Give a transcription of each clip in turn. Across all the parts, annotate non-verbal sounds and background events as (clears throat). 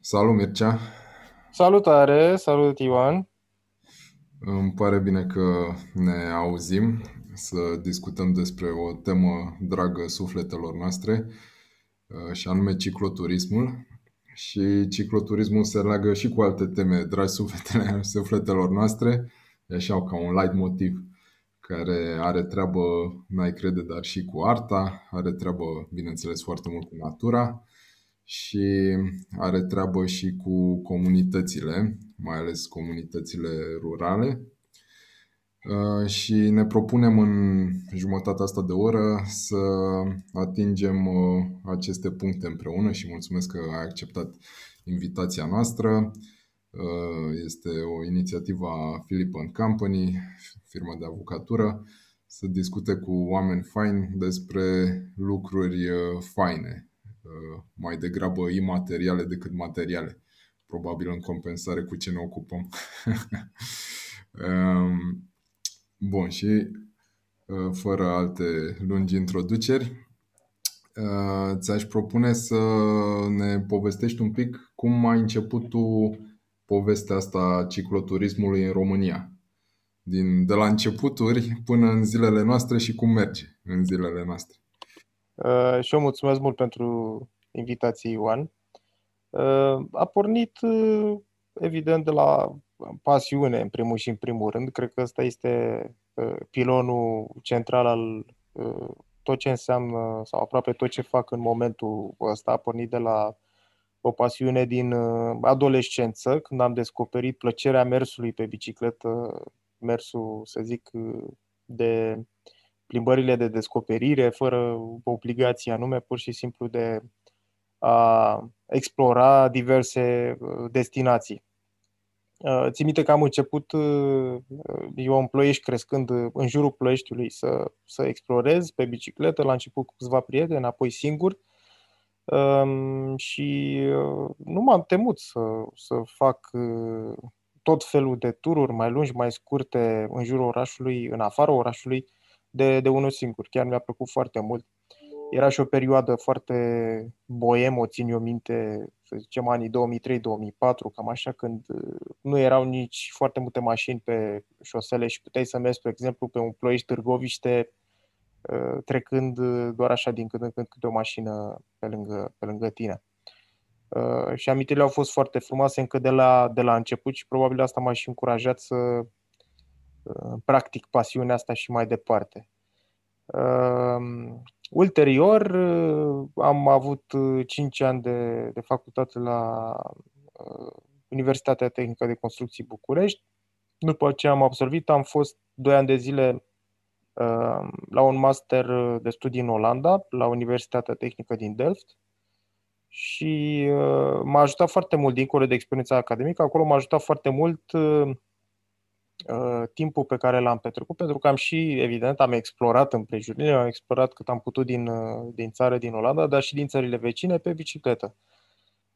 Salut Mircea! Salutare, salut Ioan. Îmi pare bine că ne auzim să discutăm despre o temă dragă sufletelor noastre uh, și anume cicloturismul. Și cicloturismul se leagă și cu alte teme dragi sufletele, (laughs) sufletelor noastre, e așa ca un light motiv care are treabă, n-ai crede, dar și cu arta, are treabă, bineînțeles, foarte mult cu natura și are treabă și cu comunitățile, mai ales comunitățile rurale. Uh, și ne propunem în jumătatea asta de oră să atingem uh, aceste puncte împreună și mulțumesc că ai acceptat invitația noastră. Uh, este o inițiativă a Philip Company, firma de avocatură, să discute cu oameni faini despre lucruri faine, Uh, mai degrabă imateriale decât materiale. Probabil în compensare cu ce ne ocupăm. (laughs) Um, bun, și uh, fără alte lungi introduceri, uh, ți-aș propune să ne povestești un pic cum ai început tu povestea asta a cicloturismului în România. Din, de la începuturi până în zilele noastre și cum merge în zilele noastre. Uh, și eu mulțumesc mult pentru invitație, Ioan. Uh, a pornit, uh, evident, de la pasiune, în primul și în primul rând. Cred că ăsta este uh, pilonul central al uh, tot ce înseamnă, sau aproape tot ce fac în momentul ăsta. A pornit de la o pasiune din uh, adolescență, când am descoperit plăcerea mersului pe bicicletă, mersul, să zic, uh, de plimbările de descoperire, fără obligații anume, pur și simplu de a explora diverse uh, destinații. Uh, țin minte că am început, uh, eu în Ploiești, crescând în jurul Ploieștiului, să, să explorez pe bicicletă, la început cu câțiva prieteni, apoi singur. Um, și nu m-am temut să, să fac tot felul de tururi mai lungi, mai scurte în jurul orașului, în afara orașului, de, de unul singur. Chiar mi-a plăcut foarte mult. Era și o perioadă foarte boem, o țin eu minte, să zicem anii 2003-2004, cam așa, când uh, nu erau nici foarte multe mașini pe șosele și puteai să mergi, spre exemplu, pe un ploiești Târgoviște, uh, trecând uh, doar așa din când în când câte o mașină pe lângă, pe lângă tine. Și amintirile au fost foarte frumoase încă de la, de la început și probabil asta m-a și încurajat să practic pasiunea asta și mai departe. Ulterior uh, am avut 5 uh, ani de, de facultate la uh, Universitatea Tehnică de Construcții București. După ce am absolvit, am fost 2 ani de zile la un master de studii în Olanda, la Universitatea Tehnică din Delft. Și m-a ajutat foarte mult, dincolo de experiența academică, acolo m-a ajutat foarte mult Uh, timpul pe care l-am petrecut, pentru că am și, evident, am explorat împrejurile, am explorat cât am putut din, uh, din țară, din Olanda, dar și din țările vecine pe bicicletă.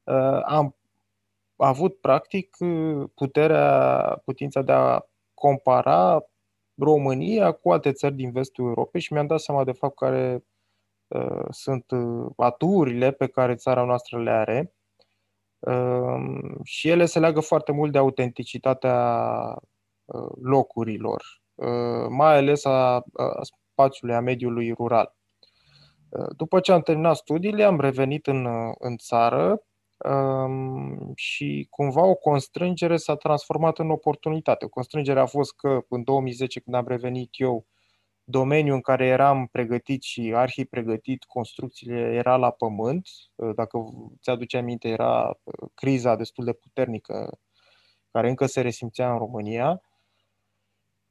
Uh, am avut, practic, puterea, putința de a compara România cu alte țări din vestul Europei și mi-am dat seama de fapt care uh, sunt aturile pe care țara noastră le are uh, și ele se leagă foarte mult de autenticitatea Uh, locurilor, uh, mai ales a spațiului, a mediului rural. Uh, după ce am terminat studiile, am revenit în, în țară um, și cumva o constrângere s-a transformat în oportunitate. Constrângerea a fost că în 2010, când am revenit eu, domeniul în care eram pregătit și arhi pregătit, construcțiile era la pământ. Dacă ți-aduce aminte, era criza destul de puternică care încă se resimțea în România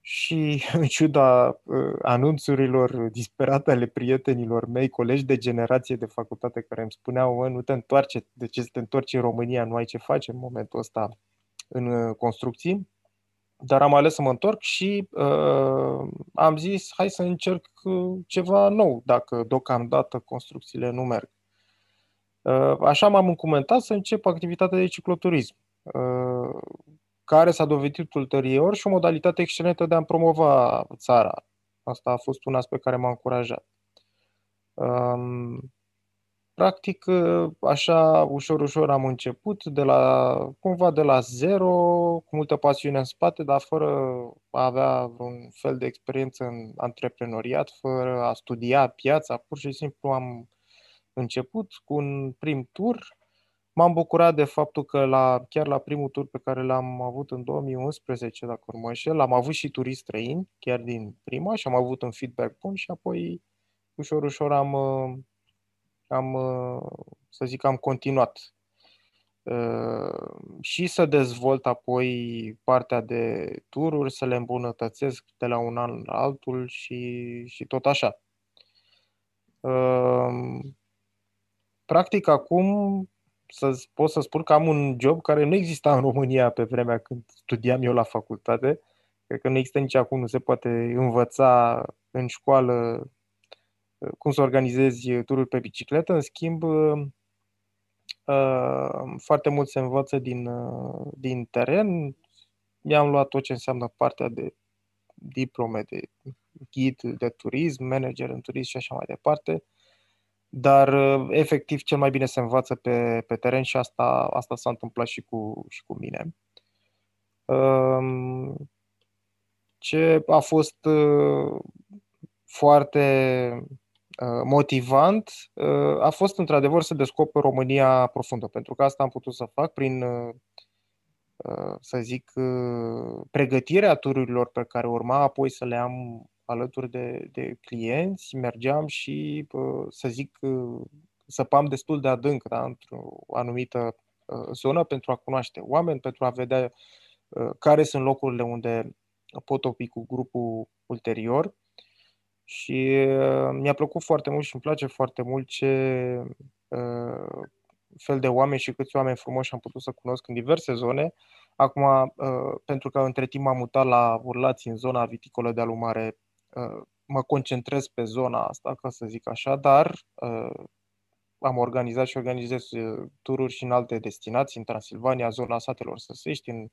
și (laughs) în ciuda uh, anunțurilor disperate ale prietenilor mei, colegi de generație de facultate care îmi spuneau, mă, nu te întoarce, de ce să te întorci în România, nu ai ce face în momentul ăsta în uh, construcții, dar am ales să mă întorc și uh, am zis, hai să încerc uh, ceva nou, dacă deocamdată construcțiile nu merg. Uh, așa m-am încumentat să încep activitatea de cicloturism. Uh, care s-a dovedit ulterior și o modalitate excelentă de a promova țara. Asta a fost un aspect care m-a încurajat. Um, practic, așa, ușor, ușor am început, de la, cumva de la zero, cu multă pasiune în spate, dar fără a avea un fel de experiență în antreprenoriat, fără a studia piața, pur și simplu am început cu un prim tur. M-am bucurat de faptul că la, chiar la primul tur pe care l-am avut în 2011, dacă nu mă înșel, am avut și turiști străini, chiar din prima, și am avut un feedback bun și apoi ușor, ușor am, am să zic, am continuat. Și să dezvolt apoi partea de tururi, să le îmbunătățesc de la un an la altul și, și tot așa. Practic, acum să pot să spun că am un job care nu exista în România pe vremea când studiam eu la facultate. Cred că nu există nici acum, nu se poate învăța în școală cum să organizezi tururi pe bicicletă. În schimb, foarte mult se învață din, din teren. Mi-am luat tot ce înseamnă partea de diplome de ghid de turism, manager în turism și așa mai departe. Dar, efectiv, cel mai bine se învață pe, pe teren și asta, asta s-a întâmplat și cu, și cu mine. Ce a fost foarte motivant a fost, într-adevăr, să descoper România profundă, pentru că asta am putut să fac prin, să zic, pregătirea tururilor pe care urma apoi să le am alături de, de clienți, mergeam și, să zic, săpam destul de adânc da, într-o anumită zonă pentru a cunoaște oameni, pentru a vedea care sunt locurile unde pot opi cu grupul ulterior. Și mi-a plăcut foarte mult și îmi place foarte mult ce fel de oameni și câți oameni frumoși am putut să cunosc în diverse zone. Acum, pentru că între timp m-am mutat la Urlați, în zona viticolă de alumare, mă concentrez pe zona asta, ca să zic așa, dar am organizat și organizez tururi și în alte destinații, în Transilvania, zona satelor Săsești, în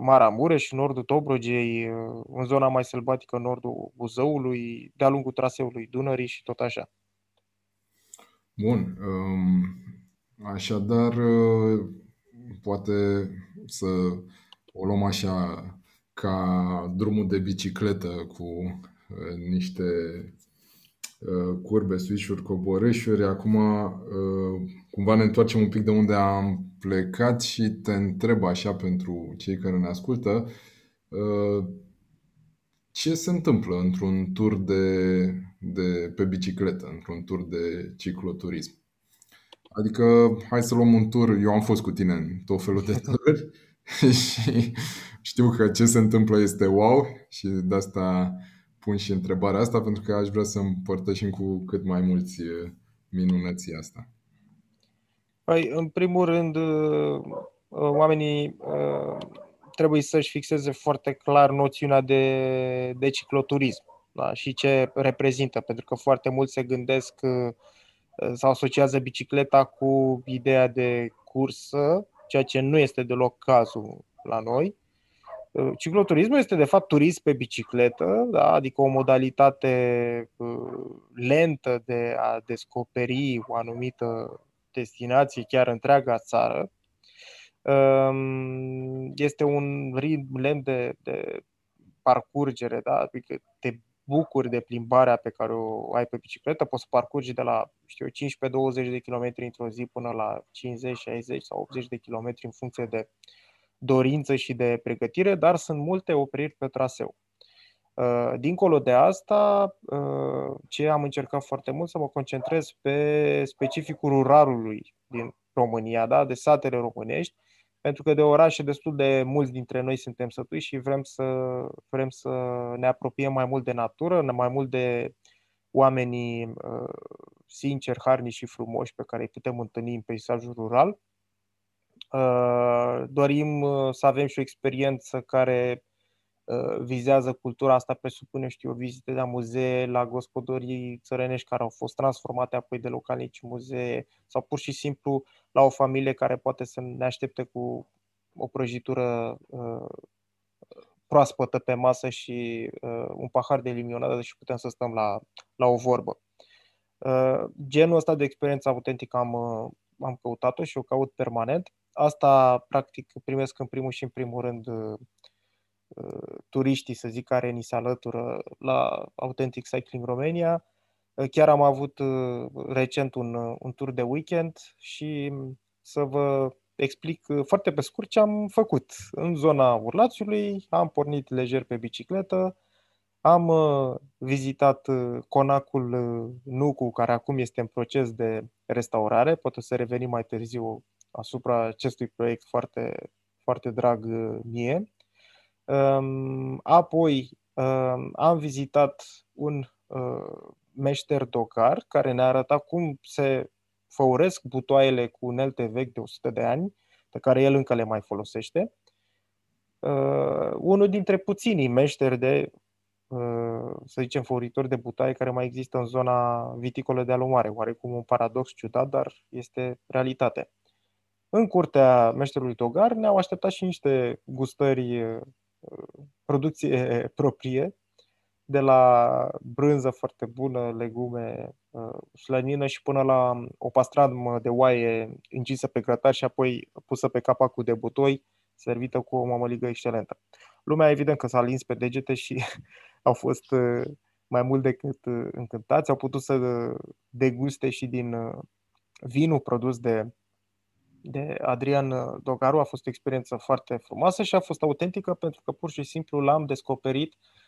Maramureș, în nordul Dobrogei, în zona mai sălbatică, în nordul Buzăului, de-a lungul traseului Dunării și tot așa. Bun. Așadar, poate să o luăm așa ca drumul de bicicletă cu uh, niște uh, curbe, switch-uri, coborâșuri. Acum uh, cumva ne întoarcem un pic de unde am plecat și te întreb așa pentru cei care ne ascultă ce se întâmplă într-un tur de, de pe bicicletă, într-un tur de cicloturism. Adică, hai să luăm un tur, eu am fost cu tine în tot felul de (laughs) tururi (laughs) și știu că ce se întâmplă este wow și de asta pun și întrebarea asta pentru că aș vrea să împărtășim cu cât mai mulți minunății asta. Păi, în primul rând, oamenii trebuie să-și fixeze foarte clar noțiunea de, de cicloturism da? și ce reprezintă, pentru că foarte mulți se gândesc sau asociază bicicleta cu ideea de cursă, ceea ce nu este deloc cazul la noi. Uh, cicloturismul este de fapt turism pe bicicletă, da? adică o modalitate uh, lentă de a descoperi o anumită destinație, chiar întreaga țară. Um, este un ritm lent de, de parcurgere, da? adică te bucuri de plimbarea pe care o ai pe bicicletă, poți să parcurgi de la știu, 15-20 de km într-o zi până la 50, 60 sau 80 de km în funcție de dorință și de pregătire, dar sunt multe opriri pe traseu. Uh, dincolo de asta, uh, ce am încercat foarte mult să mă concentrez pe specificul ruralului din România, da? de satele românești, pentru că de orașe destul de mulți dintre noi suntem sătuși și vrem să, vrem să ne apropiem mai mult de natură, mai mult de oamenii uh, sinceri, harnici și frumoși pe care îi putem întâlni în peisajul rural. Uh, dorim uh, să avem și o experiență care vizează cultura asta, presupune, știu, vizite la muzee, la gospodării țărănești care au fost transformate apoi de localnici muzee sau pur și simplu la o familie care poate să ne aștepte cu o prăjitură uh, proaspătă pe masă și uh, un pahar de limonadă și putem să stăm la, la o vorbă. Genul ăsta de experiență autentică am, am căutat-o și o caut permanent. Asta, practic, primesc în primul și în primul rând turiștii, să zic, care ni se alătură la Authentic Cycling Romania. Chiar am avut recent un, un tur de weekend și să vă explic foarte pe scurt ce am făcut. În zona Urlațiului am pornit lejer pe bicicletă, am vizitat conacul Nucu, care acum este în proces de restaurare. Poate să revenim mai târziu asupra acestui proiect foarte, foarte drag mie. Apoi am vizitat un meșter docar care ne-a arătat cum se făuresc butoaiele cu unelte vechi de 100 de ani, pe care el încă le mai folosește. Uh, unul dintre puținii meșteri de, uh, să zicem, făuritori de butoaie care mai există în zona viticolă de alumare. Oarecum un paradox ciudat, dar este realitate. În curtea meșterului Togar ne-au așteptat și niște gustări, uh, producție (laughs) proprie, de la brânză foarte bună, legume, slănină și până la o pastramă de oaie încisă pe grătar și apoi pusă pe capacul de butoi, servită cu o mămăligă excelentă. Lumea evident că s-a lins pe degete și (laughs) au fost mai mult decât încântați, au putut să deguste și din vinul produs de, de Adrian Dogaru. A fost o experiență foarte frumoasă și a fost autentică pentru că pur și simplu l-am descoperit uh,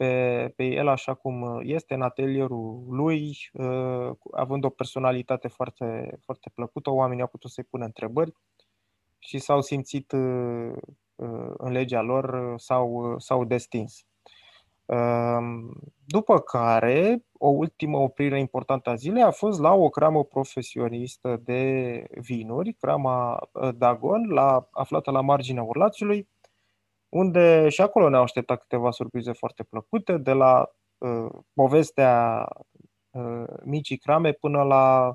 pe, pe el așa cum este în atelierul lui, uh, având o personalitate foarte, foarte plăcută, oamenii au putut să-i pună întrebări și s-au simțit uh, uh, în legea lor, s-au, s-au destins. Um, după care, o ultimă oprire importantă a zilei a fost la o cramă profesionistă de vinuri, crama Dagon, la, aflată la marginea Urlațiului, unde și acolo ne-au așteptat câteva surprize foarte plăcute, de la uh, povestea uh, micii crame până la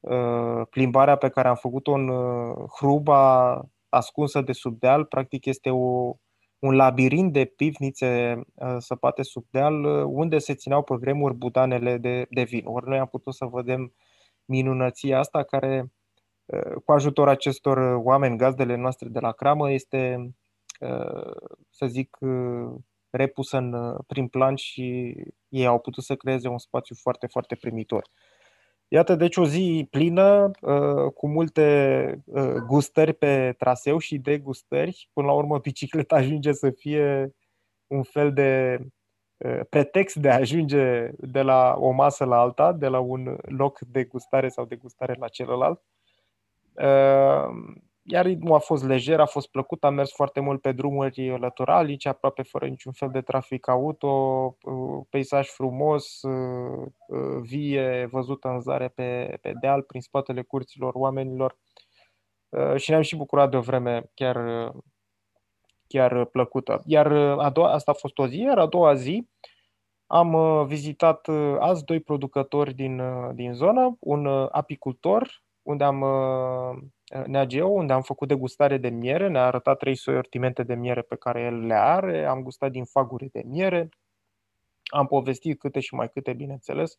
uh, plimbarea pe care am făcut-o în uh, hruba ascunsă de sub deal. Practic este o, un labirint de pivnițe uh, săpate sub deal, uh, unde se țineau pe vremuri budanele de, de vin. Ori noi am putut să vedem minunăția asta care, uh, cu ajutorul acestor oameni, gazdele noastre de la cramă, este să zic, repusă în prim plan și ei au putut să creeze un spațiu foarte, foarte primitor. Iată, deci o zi plină, cu multe gustări pe traseu și degustări. Până la urmă, bicicleta ajunge să fie un fel de pretext de a ajunge de la o masă la alta, de la un loc de gustare sau de gustare la celălalt. Iar ritmul a fost lejer, a fost plăcut, am mers foarte mult pe drumuri lăturalice, aproape fără niciun fel de trafic auto, uh, peisaj frumos, uh, uh, vie, văzută în zare pe, pe deal, prin spatele curților oamenilor. Și ne-am și bucurat de o vreme chiar, chiar plăcută. Iar a doua, asta a fost o zi, iar a doua zi am vizitat alți doi producători din, din zonă, un apicultor, unde am Neageo, unde am făcut degustare de miere, ne-a arătat trei sortimente de miere pe care el le are, am gustat din faguri de miere, am povestit câte și mai câte, bineînțeles,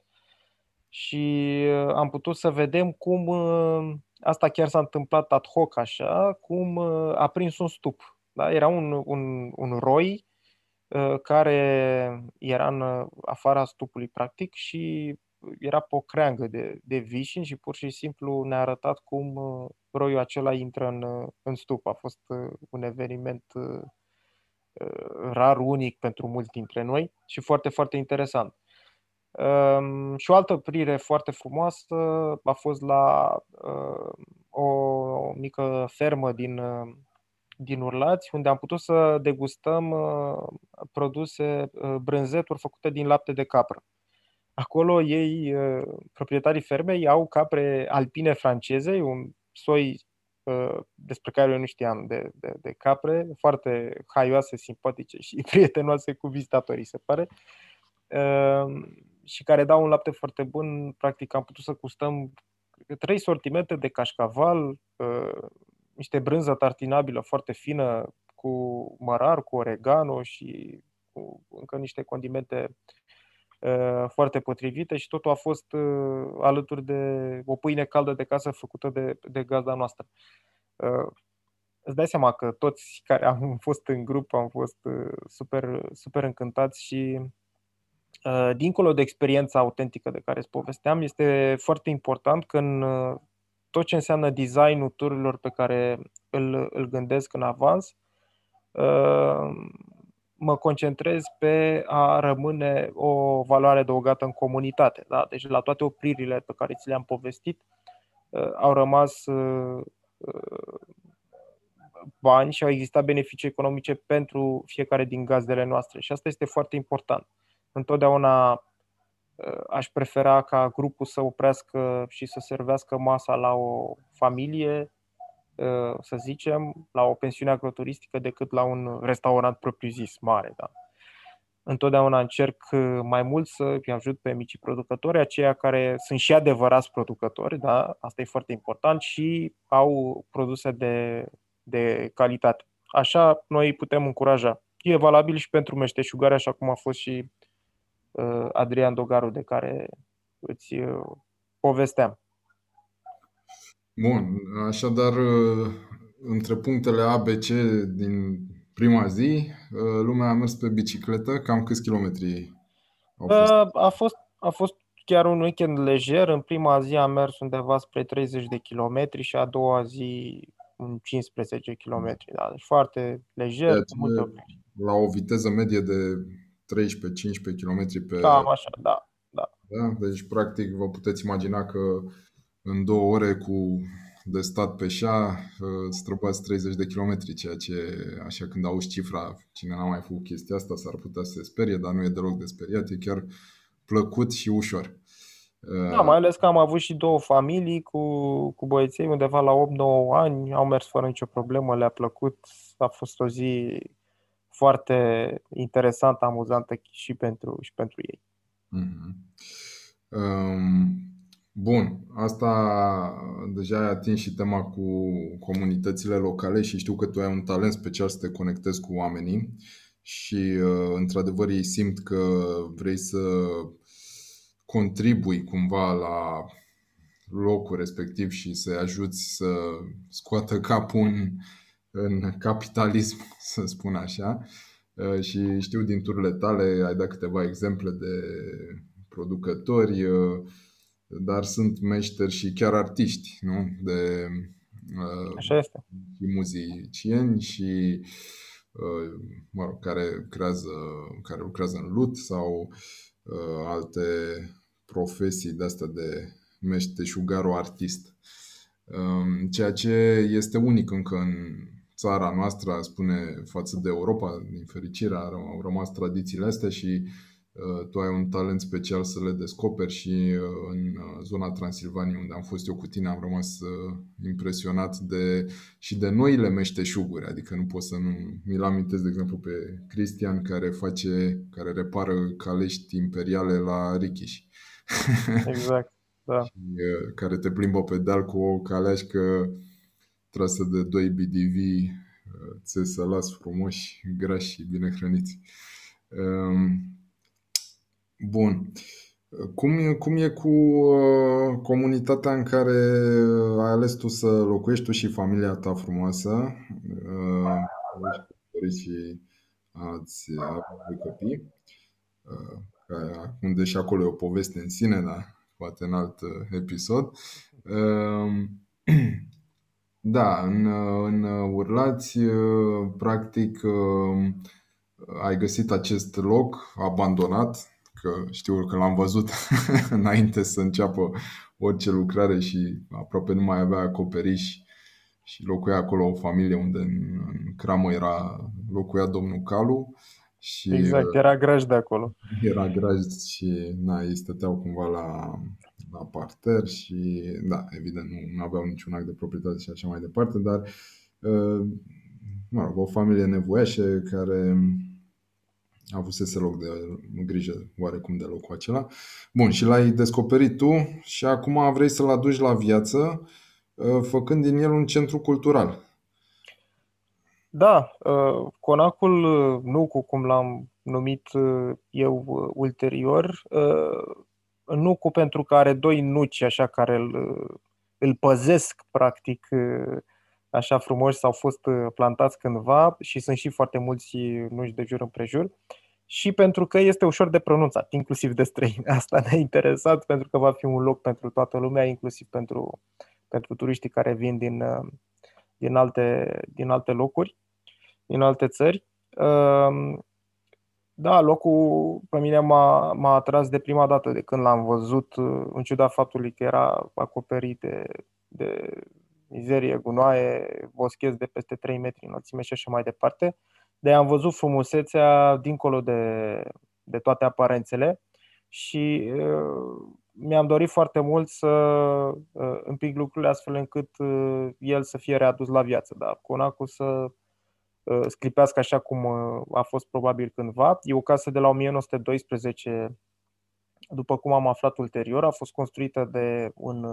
și uh, am putut să vedem cum uh, asta chiar s-a întâmplat ad hoc așa, cum uh, a prins un stup. Da? Era un, un, un roi care era în afara stupului practic și era pe o creangă de, de vișin și pur și simplu ne-a arătat cum uh, roiul acela intră în, uh, în stup. A fost uh, un eveniment rar, unic pentru mulți dintre noi și foarte, foarte interesant. Um, și o altă prire foarte frumoasă a fost la uh, o mică fermă din, uh, din Urlați, unde am putut să degustăm uh, produse, uh, brânzeturi făcute din lapte de capră. Acolo ei, uh, proprietarii fermei, au capre alpine franceze, un soi uh, despre care eu nu știam de, de, de capre, foarte haioase, simpatice și (laughs) prietenoase cu vizitatorii, se pare, uh, și care dau un lapte foarte bun. Practic am putut să gustăm trei sortimente de cașcaval, niște brânză tartinabilă foarte fină cu mărar, cu oregano și cu încă niște condimente uh, foarte potrivită și totul a fost uh, alături de o pâine caldă de casă făcută de, de gazda noastră. Uh, îți dai seama că toți care am (laughs) fost în grup am fost super, super încântați și dincolo de experiența autentică de care îți povesteam, este foarte important că în tot ce înseamnă designul tururilor pe care îl, îl gândesc în avans, mă concentrez pe a rămâne o valoare adăugată în comunitate. Da? Deci la toate opririle pe care ți le-am povestit uh, au rămas uh, uh, bani și au existat beneficii economice pentru fiecare din gazdele noastre și asta este foarte important. Întotdeauna aș prefera ca grupul să oprească și să servească masa la o familie Uh, să zicem, la o pensiune agroturistică decât la un restaurant propriu-zis mare. Da. Întotdeauna încerc uh, mai mult să îi ajut pe micii producători, aceia care sunt și adevărați producători, da? asta e foarte important, și au produse de, de calitate. Așa noi putem încuraja. E valabil și pentru meșteșugare, așa cum a fost și uh, Adrian Dogaru, de care îți uh, povesteam. Bun, așadar, între punctele A, B, C din prima zi, lumea a mers pe bicicletă, cam câți kilometri au fost? A fost, a fost chiar un weekend lejer. În prima zi am mers undeva spre 30 de kilometri și a doua zi un 15 km. Da, deci foarte lejer, cu multe La o viteză medie de 13-15 km pe... Cam așa, da. da. da? Deci, practic, vă puteți imagina că în două ore cu de stat pe șa, uh, străbați 30 de kilometri, ceea ce, așa când auzi cifra, cine n-a mai făcut chestia asta s-ar putea să se sperie, dar nu e deloc de speriat, e chiar plăcut și ușor. Uh, da, mai ales că am avut și două familii cu, cu băieței undeva la 8-9 ani, au mers fără nicio problemă, le-a plăcut, a fost o zi foarte interesantă, amuzantă și pentru, și pentru ei. Mm-hmm. Um, Bun, asta deja ai atins și tema cu comunitățile locale și știu că tu ai un talent special să te conectezi cu oamenii și uh, într-adevăr ei simt că vrei să contribui cumva la locul respectiv și să-i ajuți să scoată capul în, în capitalism, (laughs) să spun așa. Uh, și știu din turile tale, ai dat câteva exemple de producători, uh, dar sunt meșteri și chiar artiști, nu? De, uh, Așa este. Și muzicieni și uh, mă rog, care, creează, care lucrează în lut sau uh, alte profesii de astea de meșteșugar artist. Um, ceea ce este unic încă în țara noastră, spune, față de Europa, din fericire, au rămas tradițiile astea și Uh, tu ai un talent special să le descoperi și uh, în uh, zona Transilvaniei unde am fost eu cu tine am rămas impresionat de, și de noile meșteșuguri, adică nu pot să nu mi-l amintesc de exemplu pe Cristian care face, care repară calești imperiale la Richiș. (laughs) Exact, da. și, care te plimbă pe deal cu o caleașcă trasă de doi BDV, ți să las frumoși, grași și bine hrăniți. Um, Bun. Cum e, cum e cu uh, comunitatea în care ai ales tu să locuiești tu și familia ta frumoasă? Uh, și ați avut copii. Uh, unde și acolo e o poveste în sine, dar poate în alt uh, episod. Uh, (clears throat) da, în, în Urlați, uh, practic, uh, ai găsit acest loc abandonat că știu că l-am văzut (laughs) înainte să înceapă orice lucrare și aproape nu mai avea acoperiș și locuia acolo o familie unde în, în cramă era locuia domnul Calu și exact, era graj de acolo. Era graj și na, ei stăteau cumva la, la parter și da, evident nu, nu aveau niciun act de proprietate și așa mai departe, dar uh, mă rog, o familie nevoiașă care avusese loc de grijă oarecum de locul acela. Bun, și l-ai descoperit tu și acum vrei să-l aduci la viață, uh, făcând din el un centru cultural. Da, uh, conacul uh, nucu, cum l-am numit uh, eu ulterior, nucu pentru că are doi nuci așa care îl, îl păzesc practic așa frumoși s-au fost plantați cândva și sunt și foarte mulți nuci de jur împrejur și pentru că este ușor de pronunțat, inclusiv de străini. (laughs) Asta ne-a interesat pentru că va fi un loc pentru toată lumea, inclusiv pentru, pentru turiștii care vin din, din, alte, din alte locuri din alte țări. Ehm, da, locul pe mine m-a, m-a atras de prima dată de când l-am văzut, în ciuda faptului că era acoperit de, de mizerie, gunoaie, boschez de peste 3 metri înălțime și așa mai departe. De am văzut frumusețea dincolo de, de toate aparențele și uh, mi-am dorit foarte mult să uh, împing lucrurile astfel încât uh, el să fie readus la viață, dar conacul să Uh, sclipească așa cum uh, a fost probabil cândva. E o casă de la 1912, după cum am aflat ulterior, a fost construită de un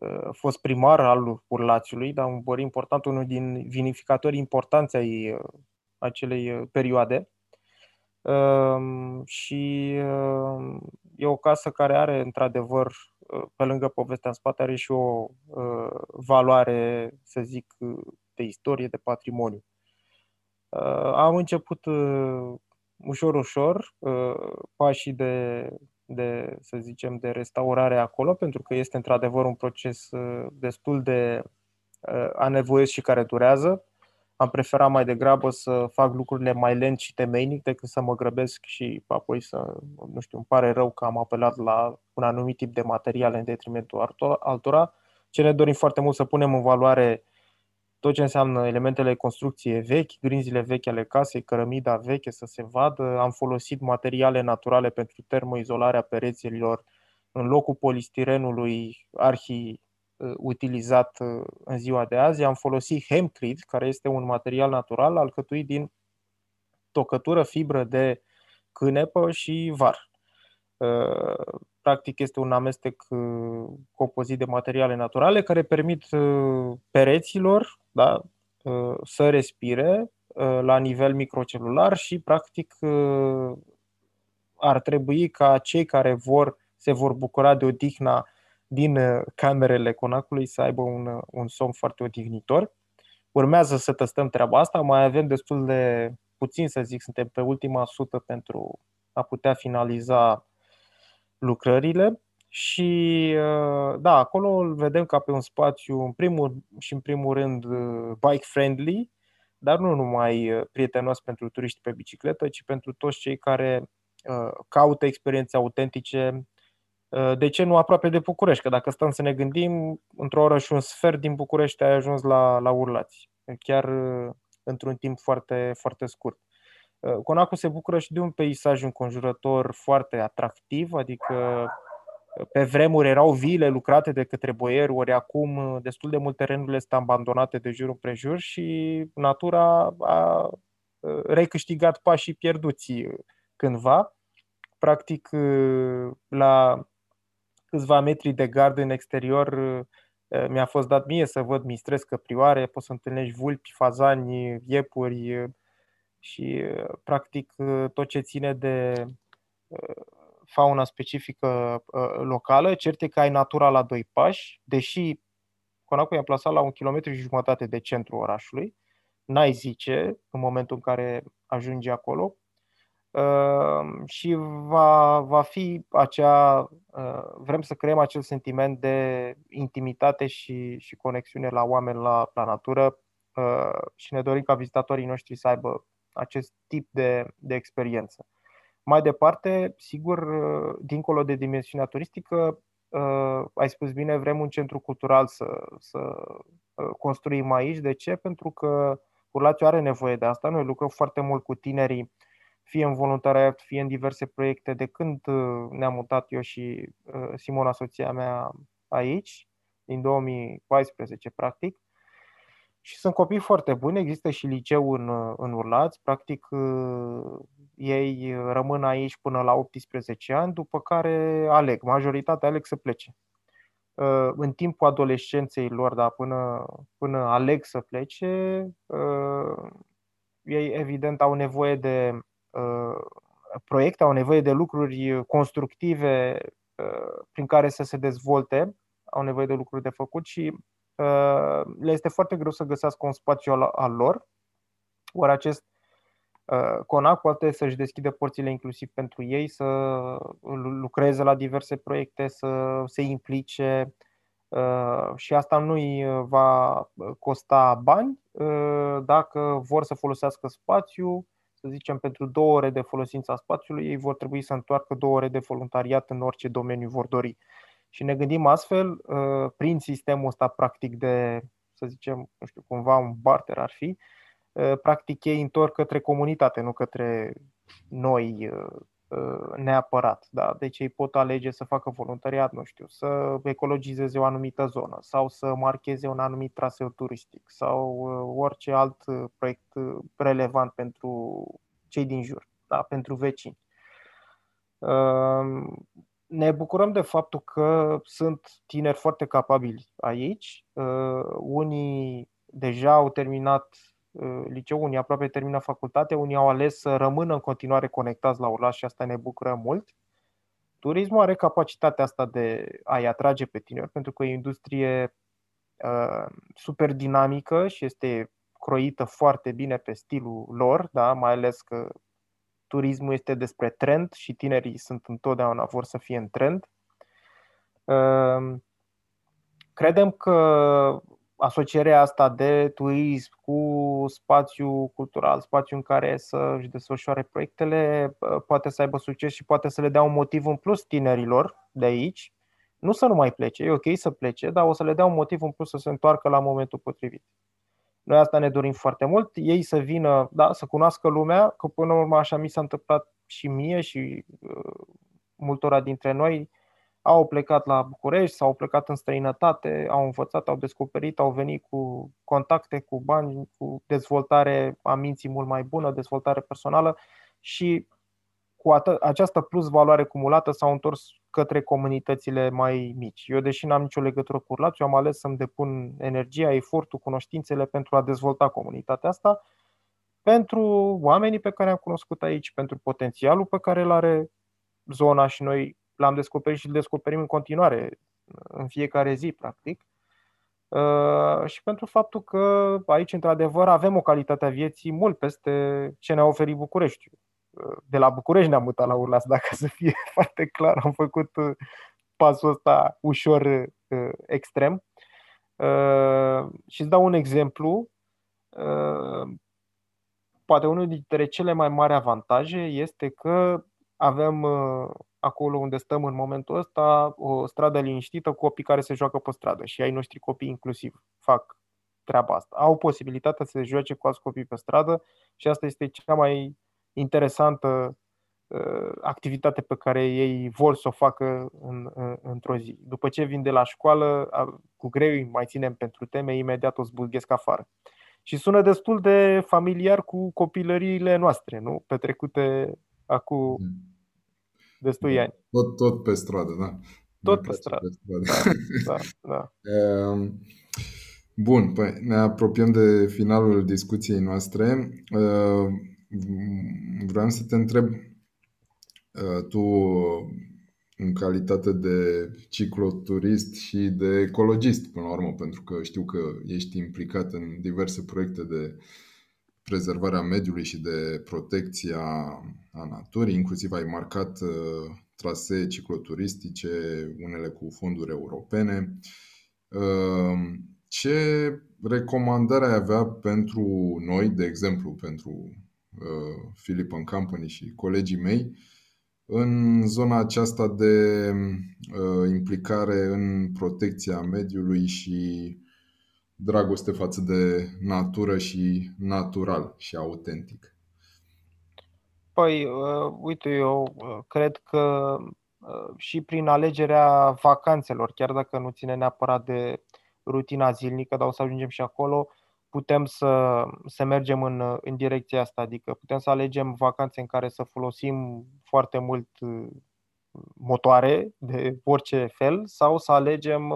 uh, fost primar al Urlațiului, dar un băr important, unul din vinificatorii importanți ai acelei perioade. Um, și e o casă care are, într-adevăr, pe lângă povestea în spate, are și o valoare, să zic, de istorie, de patrimoniu. Uh, am început uh, ușor, ușor uh, pașii de, de, să zicem, de restaurare acolo, pentru că este într-adevăr un proces destul de anevoios și care durează. Am preferat mai degrabă să fac lucrurile mai lent și temeinic decât să mă grăbesc și apoi să, nu știu, îmi pare rău că am apelat la un anumit tip de materiale în detrimentul altora. Ce ne dorim foarte mult să punem în valoare tot ce înseamnă elementele construcție vechi, grinzile vechi ale casei, cărămida veche să se vadă. Am folosit materiale naturale pentru termoizolarea pereților în locul polistirenului arhi uh, utilizat uh, în ziua de azi. Am folosit hemcrete, care este un material natural alcătuit din tocătură, fibră de cânepă și var. Uh, practic este un amestec compozit de materiale naturale care permit pereților da, să respire la nivel microcelular și practic ar trebui ca cei care vor se vor bucura de odihna din camerele conacului să aibă un, un somn foarte odihnitor. Urmează să testăm treaba asta, mai avem destul de puțin să zic, suntem pe ultima sută pentru a putea finaliza lucrările și uh, da, acolo îl vedem ca pe un spațiu, în primul și în primul rând, uh, bike friendly, dar nu numai uh, prietenos pentru turiști pe bicicletă, ci pentru toți cei care caută experiențe autentice, de ce nu aproape de București? Că dacă stăm să ne gândim, într-o oră și un sfert din București ai ajuns la, la Urlați, chiar într-un timp foarte, foarte scurt. Conacu se bucură și de un peisaj înconjurător foarte atractiv, adică pe vremuri erau vile lucrate de către boieri, ori acum uh, destul de multe terenurile sunt abandonate de jur împrejur și natura a uh, recâștigat pașii pierduți uh, cândva. Practic, la câțiva metri de gard în exterior mi-a fost dat mie să văd mistres căprioare, poți să întâlnești vulpi, fazani, iepuri și practic tot ce ține de fauna specifică uh, locală, cert e că ai natura la doi pași, deși Conacu e amplasat la un kilometru și jumătate de centru orașului, n-ai zice în momentul în care ajungi acolo. Uh, și va, va fi acea, uh, vrem să creăm acel sentiment de intimitate și, și conexiune la oameni, la, la natură și ne dorim ca vizitatorii noștri să aibă acest tip de, de experiență. Mai departe, sigur, dincolo de dimensiunea turistică, uh, ai spus bine, vrem un centru cultural să, să uh, construim aici. De ce? Pentru că Urlațiu are nevoie de asta. Noi lucrăm foarte mult cu tinerii, fie în voluntariat, fie în diverse proiecte, de când uh, ne-am mutat eu și Simona, soția mea, aici, din 2014, practic. Și sunt copii foarte buni, există și liceu în, în Urlați, practic ei rămân aici până la 18 ani, după care aleg, majoritatea aleg să plece. uh, în timpul adolescenței lor, da, până, până aleg să plece, uh, ei evident au nevoie de proiecte, au nevoie de lucruri constructive prin care să se dezvolte, au nevoie de lucruri de făcut și le este foarte greu să găsească un spațiu al, al lor. Ori acest Uh, CONAC poate să-și deschide porțile inclusiv pentru ei, să lucreze la diverse proiecte, să se implice uh, și asta nu îi va costa bani dacă vor să folosească spațiu, să zicem pentru două ore de folosință a spațiului, ei vor trebui să întoarcă două ore de voluntariat în orice domeniu vor dori. Și ne gândim astfel, uh, prin sistemul ăsta practic de, să zicem, nu știu, cumva un barter ar fi, Uh, practic ei întorc către comunitate, nu către noi uh, uh, neapărat. Da? Deci ei pot alege să facă voluntariat, nu știu, să ecologizeze o anumită zonă sau să marcheze un anumit traseu turistic sau orice alt proiect relevant pentru cei din jur, da? pentru vecini. Ne bucurăm de faptul că sunt tineri foarte capabili aici. Unii deja au terminat Uh, liceu, unii aproape termină facultate, unii au ales să rămână în continuare conectați la Urlaș și asta ne bucură mult. Turismul are capacitatea asta de a-i atrage pe tineri, pentru că e o industrie uh, super dinamică și este croită foarte bine pe stilul lor, da? mai ales că turismul este despre trend și tinerii sunt întotdeauna vor să fie în trend. Uh, credem că asocierea asta de turism cu spațiu cultural, spațiu în care să își desfășoare proiectele, poate să aibă succes și poate să le dea un motiv în plus tinerilor de aici. Nu să nu mai plece, e ok să plece, dar o să le dea un motiv în plus să se întoarcă la momentul potrivit. Noi asta ne dorim foarte mult, ei să vină, da, să cunoască lumea, că până la urmă așa mi s-a întâmplat și mie și uh, multora dintre noi, au plecat la București, s-au plecat în străinătate, au învățat, au descoperit, au venit cu contacte, cu bani, cu dezvoltare a minții mult mai bună, dezvoltare personală și cu această plus valoare cumulată s-au întors către comunitățile mai mici. Eu, deși n-am nicio legătură cu Urlaț, eu am ales să-mi depun energia, efortul, cunoștințele pentru a dezvolta comunitatea asta, pentru oamenii pe care am cunoscut aici, pentru potențialul pe care îl are zona și noi l-am descoperit și îl descoperim în continuare, în fiecare zi, practic. Uh, și pentru faptul că aici, într-adevăr, avem o calitate a vieții mult peste ce ne-a oferit București. Uh, de la București ne-am mutat la Urlas, dacă să fie (laughs) foarte clar. Am făcut uh, pasul ăsta ușor extrem. Și îți dau un exemplu. Poate unul dintre cele mai mari avantaje este că avem acolo unde stăm în momentul ăsta, o stradă liniștită, copii care se joacă pe stradă și ai noștri copii inclusiv fac treaba asta. Au posibilitatea să se joace cu alți copii pe stradă și asta este cea mai interesantă uh, activitate pe care ei vor să o facă în, în, într-o zi. După ce vin de la școală, cu greu îi mai ținem pentru teme, imediat o zbulghesc afară. Și sună destul de familiar cu copilăriile noastre, nu? Petrecute acum mm destui da. ani. Tot, tot pe stradă, da. Tot pe stradă. Pe stradă. Da, da, da. (laughs) Ehm, bun, păi ne apropiem de finalul discuției noastre. Ehm, vreau să te întreb, ehm, tu în calitate de cicloturist și de ecologist, până la urmă, pentru că știu că ești implicat în diverse proiecte de prezervarea mediului și de protecția a naturii, inclusiv ai marcat uh, trasee cicloturistice, unele cu fonduri europene. Uh, ce recomandare ai avea pentru noi, de exemplu, pentru uh, Philip and Company și colegii mei, în zona aceasta de implicare în protecția mediului și dragoste față de natură și natural și autentic? Păi, uh, uite, eu uh, cred că uh, și prin alegerea vacanțelor, chiar dacă nu ține neapărat de rutina zilnică, dar o să ajungem și acolo, putem să, să mergem în, în direcția asta, adică putem să alegem vacanțe în care să folosim foarte mult motoare de orice fel sau să alegem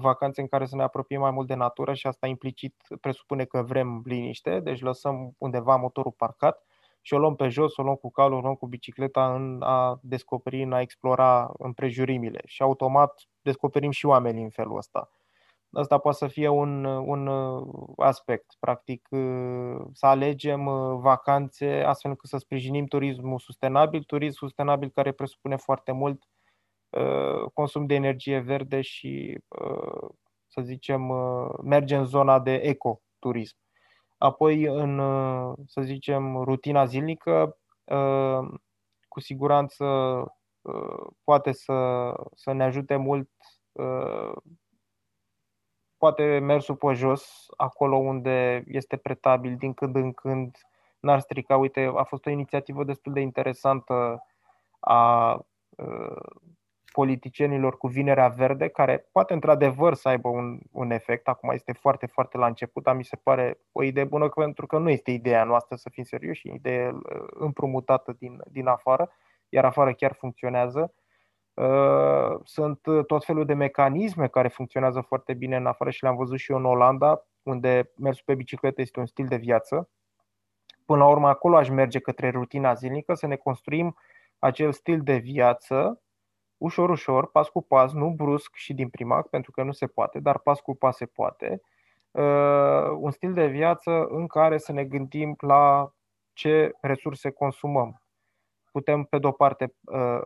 vacanțe în care să ne apropiem mai mult de natură și asta implicit presupune că vrem liniște, deci lăsăm undeva motorul parcat și o luăm pe jos, o luăm cu calul, o luăm cu bicicleta în a descoperi, în a explora împrejurimile și automat descoperim și oamenii în felul ăsta. Asta poate să fie un, un aspect, practic să alegem vacanțe astfel încât să sprijinim turismul sustenabil, turism sustenabil care presupune foarte mult consum de energie verde și, să zicem, merge în zona de ecoturism. Apoi, în, să zicem, rutina zilnică, cu siguranță poate să, să ne ajute mult poate mersul pe jos, acolo unde este pretabil din când în când, n-ar strica. Uite, a fost o inițiativă destul de interesantă a politicienilor cu vinerea verde, care poate într-adevăr să aibă un, un efect. Acum este foarte, foarte la început, dar mi se pare o idee bună pentru că nu este ideea noastră să fim serioși, e idee uh, împrumutată din, din afară, iar afară chiar funcționează. Uh, sunt tot felul de mecanisme care funcționează foarte bine în afară și le-am văzut și eu în Olanda, unde mersul pe bicicletă este un stil de viață. Până la urmă, acolo aș merge către rutina zilnică, să ne construim acel stil de viață ușor, ușor, pas cu pas, nu brusc și din prima, pentru că nu se poate, dar pas cu pas se poate, uh, un stil de viață în care să ne gândim la ce resurse consumăm. Putem, pe de-o parte, uh,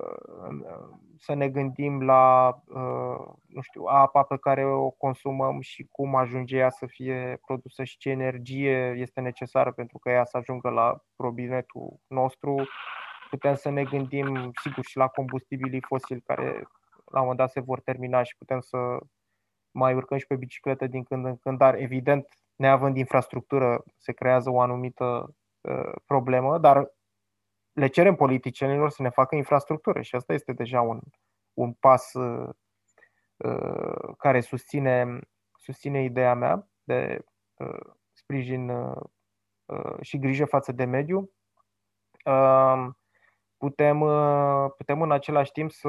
să ne gândim la uh, nu știu, apa pe care o consumăm și cum ajunge ea să fie produsă și ce energie este necesară pentru că ea să ajungă la robinetul nostru. Putem să ne gândim, sigur, și la combustibilii fosili care la un moment dat se vor termina și putem să mai urcăm și pe bicicletă din când în când, dar evident, neavând infrastructură, se creează o anumită uh, problemă, dar le cerem politicienilor să ne facă infrastructură și asta este deja un, un pas uh, uh, care susține, susține ideea mea de uh, sprijin uh, uh și grijă față de mediu. Uh, putem, uh, putem în același timp să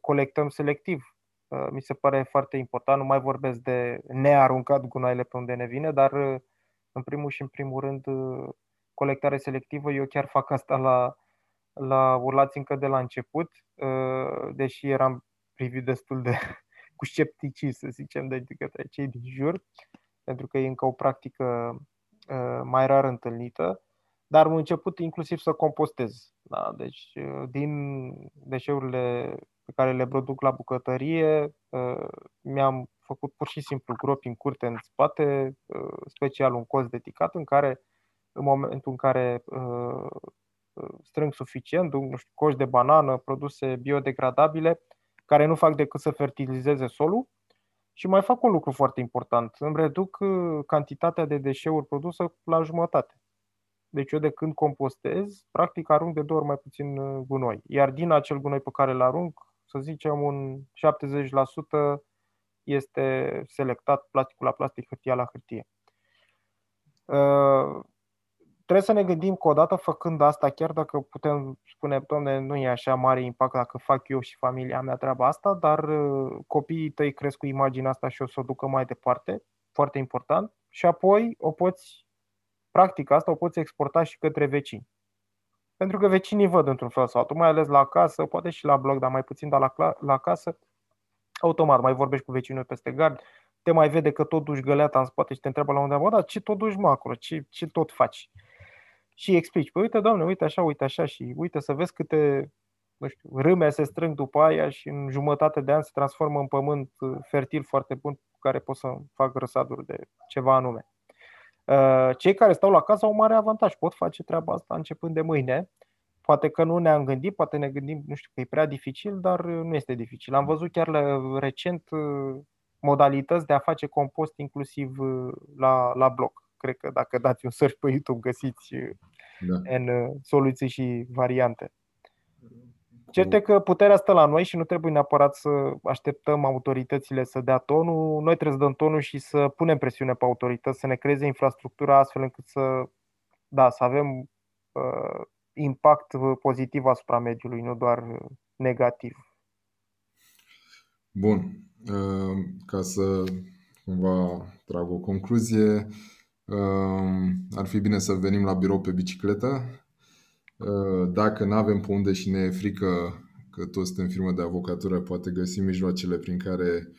colectăm selectiv. Uh, mi se pare foarte important, nu mai vorbesc de nearuncat gunoaiele pe unde ne vine, dar uh, în primul și în primul rând colectare selectivă. Eu chiar fac asta la, la urlați încă de la început, deși eram privit destul de (laughs) cu scepticism, să zicem, de către cei din jur, pentru că e încă o practică mai rar întâlnită dar am început inclusiv să compostez. Da? Deci, uh, din deșeurile pe care le produc la bucătărie, uh, mi-am făcut pur și simplu gropi în curte în spate, uh, special un coz dedicat în care, în momentul în care strâng suficient, nu știu, coși de banană, produse biodegradabile, care nu fac decât să fertilizeze solul, și mai fac un lucru foarte important. Îmi reduc cantitatea de deșeuri produsă la jumătate. Deci eu de când compostez, practic arunc de două ori mai puțin uh, gunoi. Iar din acel gunoi pe care îl arunc, să zicem un 70% este selectat plasticul la plastic, hârtia la hârtie. Uh, trebuie să ne gândim că odată făcând asta, chiar dacă putem spune, doamne, nu e așa mare impact dacă fac eu și familia mea treaba asta, dar uh, copiii tăi cresc cu imaginea asta și o să o ducă mai departe, foarte important, și apoi o poți practica asta o poți exporta și către vecini. Pentru că vecinii văd într-un fel sau altul, mai ales la casă, poate și la blog, dar mai puțin, dar la, la casă, automat mai vorbești cu vecinul peste gard, te mai vede că tot duci găleata în spate și te întreabă la unde am dar ce tot duci mă acolo, ce, ce tot faci? Și explici, păi uite doamne, uite așa, uite așa și uite să vezi câte nu știu, râme se strâng după aia și în jumătate de an se transformă în pământ fertil foarte bun cu care pot să fac răsaduri de ceva anume. Uh, cei care stau la casă au un mare avantaj, pot face treaba asta începând de mâine. Poate că nu ne-am gândit, poate ne gândim, nu știu, că e prea dificil, dar nu este dificil. Am văzut chiar la, recent uh, modalități de a face compost inclusiv uh, la, la bloc. Cred că dacă dați un search pe YouTube găsiți da. în soluții și variante. Certe că puterea stă la noi și nu trebuie neapărat să așteptăm autoritățile să dea tonul. Noi trebuie să dăm tonul și să punem presiune pe autorități, să ne creeze infrastructura astfel încât să, da, să avem uh, impact pozitiv asupra mediului, nu doar negativ. Bun. Ca să cumva trag o concluzie, ar fi bine să venim la birou pe bicicletă. Dacă nu avem pe unde și ne e frică că toți suntem firmă de avocatură, poate găsim mijloacele prin care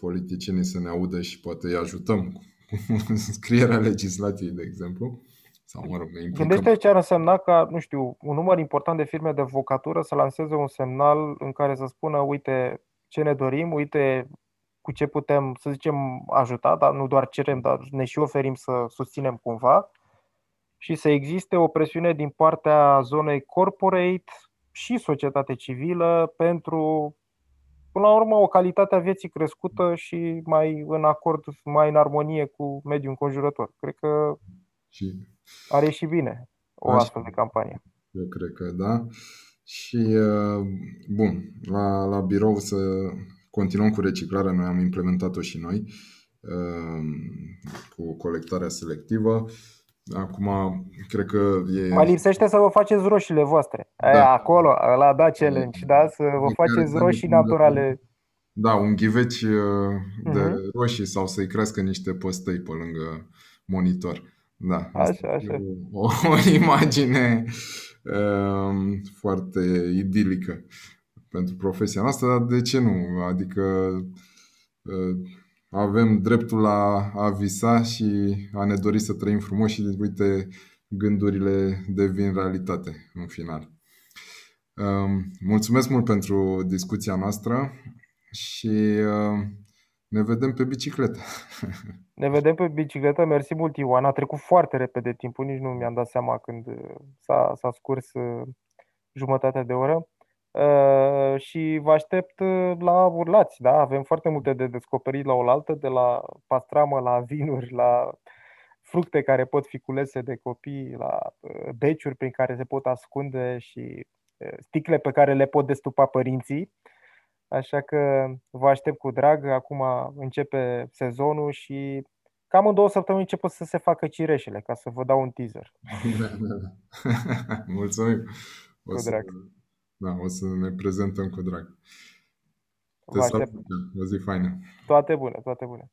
politicienii să ne audă și poate îi ajutăm cu (laughs) scrierea legislației, de exemplu. Sau, mă rog, ne implicăm. Gândește ce ar însemna ca, nu știu, un număr important de firme de avocatură să lanseze un semnal în care să spună, uite ce ne dorim, uite cu ce putem, să zicem, ajuta, dar nu doar cerem, dar ne și oferim să susținem cumva și să existe o presiune din partea zonei corporate și societate civilă pentru, până la urmă, o calitate a vieții crescută și mai în acord, mai în armonie cu mediul înconjurător. Cred că și... are și bine o Așa. astfel de campanie. Eu cred că da. Și, uh, bun, la, la birou să continuăm cu reciclarea, noi am implementat-o și noi uh, cu colectarea selectivă. Acum, cred că e... Mai lipsește să vă faceți roșiile voastre. Da. Aia, acolo, la da challenge, da? Să vă de faceți roșii naturale. Da, un ghiveci uh, de uh-huh. roșii sau să-i crească niște păstăi pe lângă monitor. Da, așa, așa. O, (laughs) o imagine um, foarte idilică pentru profesia noastră, dar de ce nu? Adică uh, avem dreptul la a visa și a ne dori să trăim frumos și uite, gândurile devin realitate în final. Um, mulțumesc mult pentru discuția noastră și uh, ne vedem pe bicicletă. (laughs) Ne vedem pe bicicletă. Mersi mult, Ioana. A trecut foarte repede timpul, nici nu mi-am dat seama când s-a, s-a scurs uh, jumătatea de oră. Uh, și vă aștept uh, la urlați. Da? Avem foarte multe de descoperit la oaltă, de la pastramă, la vinuri, la fructe care pot fi culese de copii, la beciuri prin care se pot ascunde și sticle pe care le pot destupa părinții. Așa că vă aștept cu drag. Acum începe sezonul și cam în două săptămâni începe să se facă cireșele, ca să vă dau un teaser. (laughs) Da, da, da. (laughs) Mulțumim! O cu să, drag. Da, o să ne prezentăm cu drag. Te salut, o zi faină! Toate bune, toate bune!